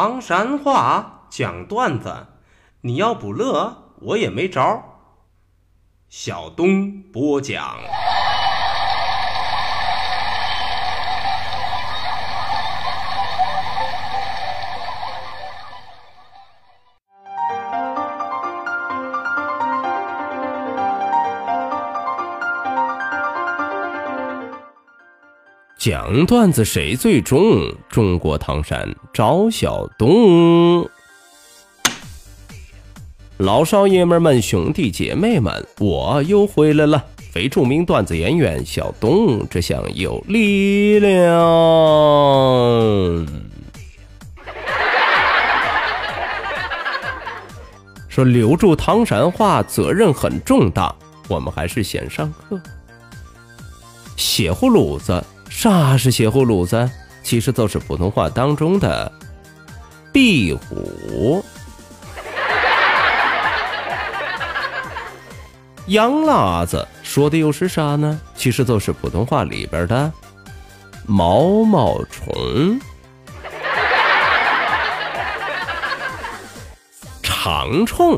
唐山话讲段子，你要不乐，我也没招。小东播讲。讲段子谁最重？中国唐山赵小东，老少爷们们、兄弟姐妹们，我又回来了！非著名段子演员小东，这厢有力量。说留住唐山话责任很重大，我们还是先上课。血葫芦子。啥是血葫芦子？其实就是普通话当中的壁虎。羊喇子说的又是啥呢？其实就是普通话里边的毛毛虫。长虫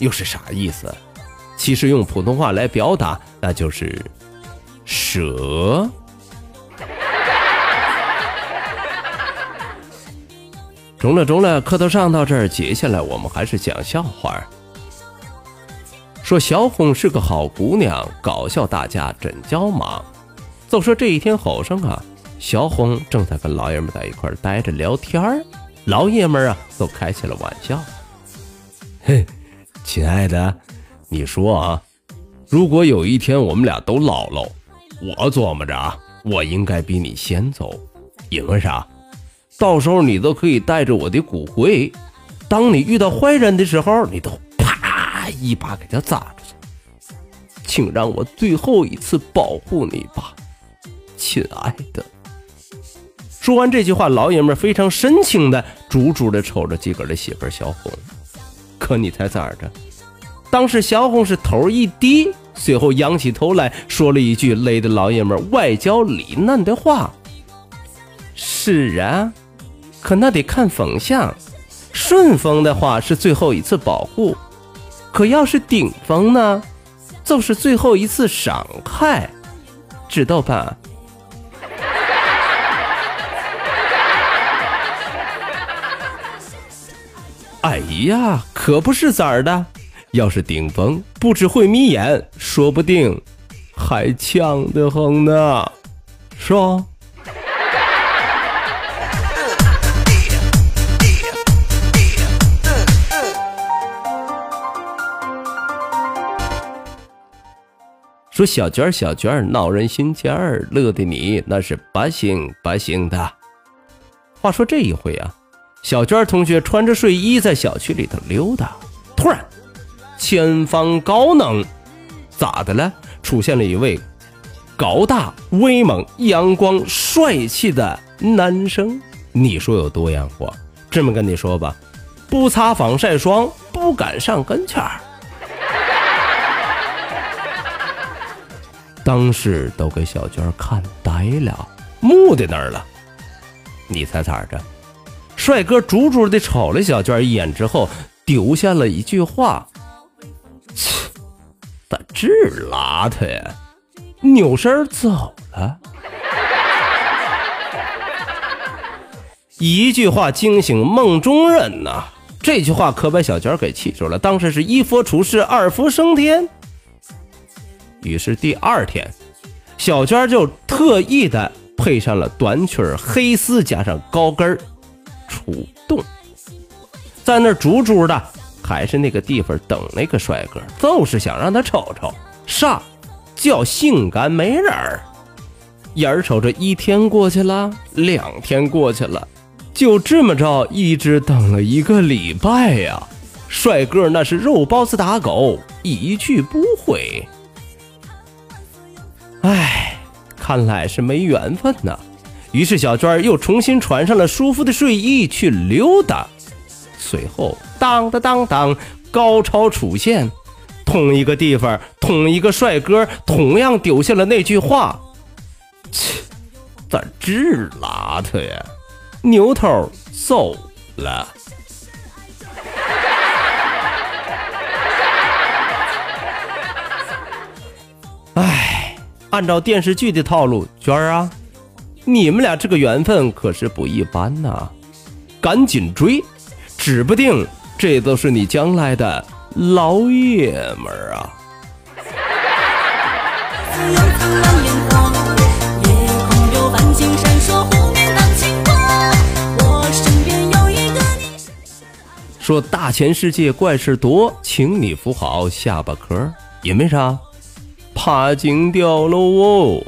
又是啥意思？其实用普通话来表达，那就是蛇。中了中了，课都上到这儿，接下来我们还是讲笑话。说小红是个好姑娘，搞笑大家真叫忙。就说这一天早上啊，小红正在跟老爷们在一块待着聊天，老爷们啊都开起了玩笑。嘿，亲爱的，你说啊，如果有一天我们俩都老了，我琢磨着啊，我应该比你先走，因为啥？到时候你都可以带着我的骨灰，当你遇到坏人的时候，你都啪一把给他砸出去。请让我最后一次保护你吧，亲爱的。说完这句话，老爷们非常深情的、猪猪的瞅着自个的媳妇小红。可你猜咋着？当时小红是头一低，随后仰起头来说了一句累得老爷们外焦里嫩的话：“是啊。”可那得看风向，顺风的话是最后一次保护，可要是顶风呢，就是最后一次伤害，知道吧？哎呀，可不是咋的，要是顶风，不只会眯眼，说不定还呛得慌呢，是吧？说小娟小娟闹人心尖儿，乐的你那是不行不行的。话说这一回啊，小娟同学穿着睡衣在小区里头溜达，突然前方高能，咋的了？出现了一位高大威猛、阳光帅气的男生。你说有多阳光？这么跟你说吧，不擦防晒霜不敢上跟前儿。当时都给小娟看呆了，木在那儿了。你猜咋着？帅哥足足的瞅了小娟一眼之后，丢下了一句话：“切，咋这邋遢呀？”扭身走了。一句话惊醒梦中人呐！这句话可把小娟给气住了。当时是一佛出世，二佛升天。于是第二天，小娟就特意的配上了短裙黑丝加上高跟出动，在那猪猪的还是那个地方等那个帅哥，就是想让他瞅瞅啥叫性感美人儿。眼瞅着一天过去了，两天过去了，就这么着一直等了一个礼拜呀。帅哥那是肉包子打狗，一去不回。看来是没缘分呐。于是小娟又重新穿上了舒服的睡衣去溜达。随后，当当当当，高潮出现。同一个地方，同一个帅哥，同样丢下了那句话：“切，咋这邋遢呀？”扭头走了。按照电视剧的套路，娟儿啊，你们俩这个缘分可是不一般呐，赶紧追，指不定这都是你将来的老爷们儿啊！说大千世界怪事多，请你扶好下巴壳，也没啥？怕惊掉了哦。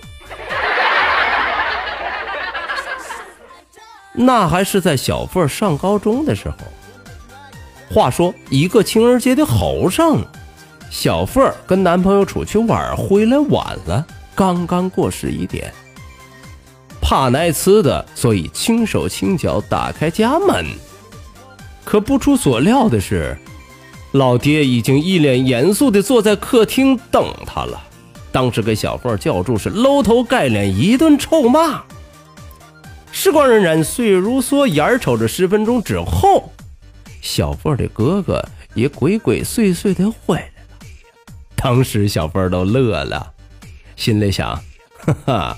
那还是在小凤上高中的时候。话说，一个情人节的后上，小凤跟男朋友出去玩，回来晚了，刚刚过十一点。怕挨呲的，所以轻手轻脚打开家门。可不出所料的是，老爹已经一脸严肃地坐在客厅等他了。当时给小凤叫住，是搂头盖脸一顿臭骂。时光荏苒，岁月如梭，眼瞅着十分钟之后，小凤的哥哥也鬼鬼祟祟的回来了。当时小凤都乐了，心里想：哈哈，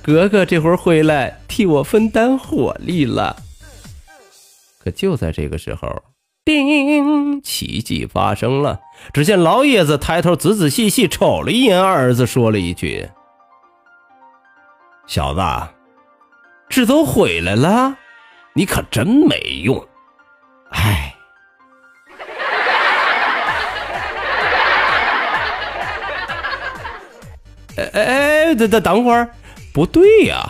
哥哥这会儿回来替我分担火力了。可就在这个时候。叮！奇迹发生了。只见老爷子抬头仔仔细细瞅了一眼二儿子，说了一句：“小子，这都回来了，你可真没用。” 哎，哎哎，等等等会儿，不对呀，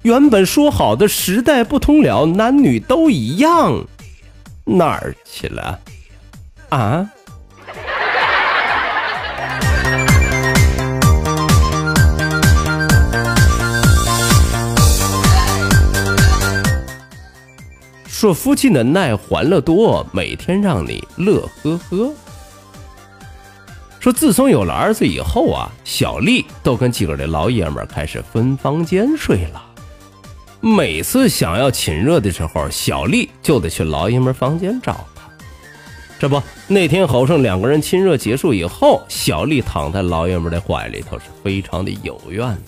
原本说好的时代不同了，男女都一样。哪儿去了？啊！说夫妻恩爱欢乐多，每天让你乐呵呵。说自从有了儿子以后啊，小丽都跟几个的老爷们开始分房间睡了。每次想要亲热的时候，小丽就得去老爷们房间找他。这不，那天好胜两个人亲热结束以后，小丽躺在老爷们的怀里头，是非常的有怨的。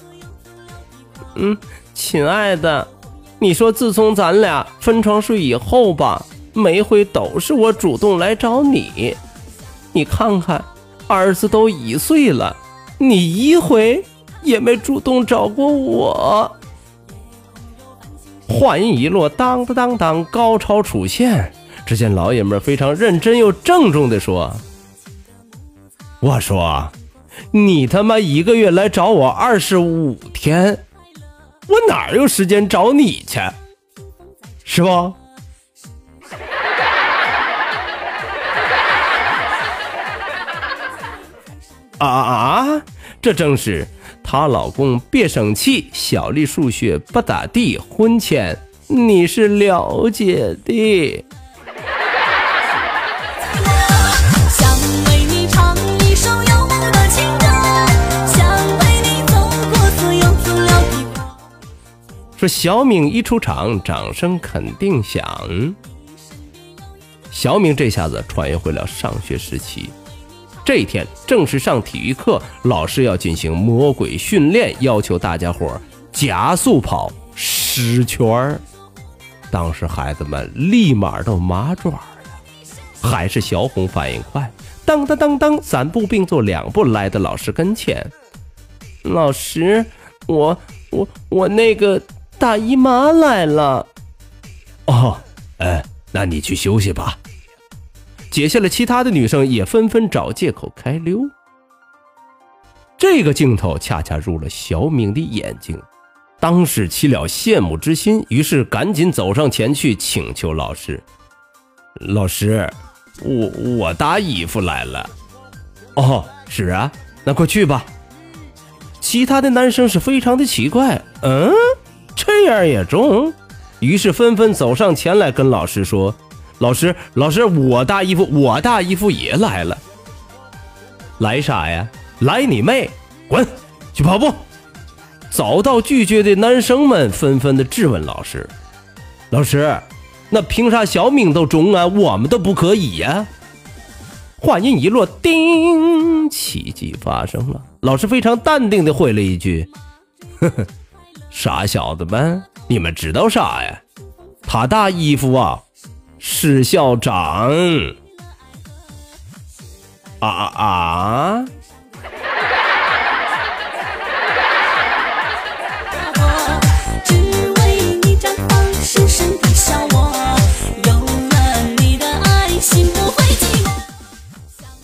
嗯，亲爱的，你说自从咱俩分床睡以后吧，每回都是我主动来找你。你看看，儿子都一岁了，你一回也没主动找过我。话音一落，当当当当，高潮出现。只见老爷们非常认真又郑重地说：“我说，你他妈一个月来找我二十五天，我哪有时间找你去？是不？”啊啊！这正是。她老公别生气，小丽数学不咋地，婚前你是了解的。说小敏一出场，掌声肯定响。小敏这下子穿越回了上学时期。这一天正是上体育课，老师要进行魔鬼训练，要求大家伙加速跑十圈儿。当时孩子们立马都麻爪了，还是小红反应快，当当当当，三步并作两步来到老师跟前。老师，我我我那个大姨妈来了。哦，哎，那你去休息吧。接下来，其他的女生也纷纷找借口开溜。这个镜头恰恰入了小敏的眼睛，当时起了羡慕之心，于是赶紧走上前去请求老师：“老师，我我搭衣服来了。”“哦，是啊，那快去吧。”其他的男生是非常的奇怪，嗯，这样也中，于是纷纷走上前来跟老师说。老师，老师，我大姨夫，我大姨夫也来了。来啥呀？来你妹！滚，去跑步。遭到拒绝的男生们纷纷的质问老师：“老师，那凭啥小明都中啊，我们都不可以呀？话音一落，叮，奇迹发生了。老师非常淡定的回了一句：“呵呵，傻小子们，你们知道啥呀？他大衣服啊，是校长。”啊啊啊！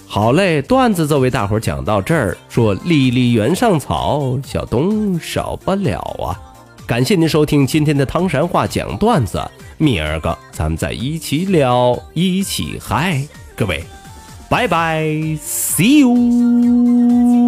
好嘞，段子就为大伙讲到这儿。说离离原上草，小东少不了啊！感谢您收听今天的唐山话讲段子，明儿个咱们再一起聊，一起嗨，各位，拜拜，see you。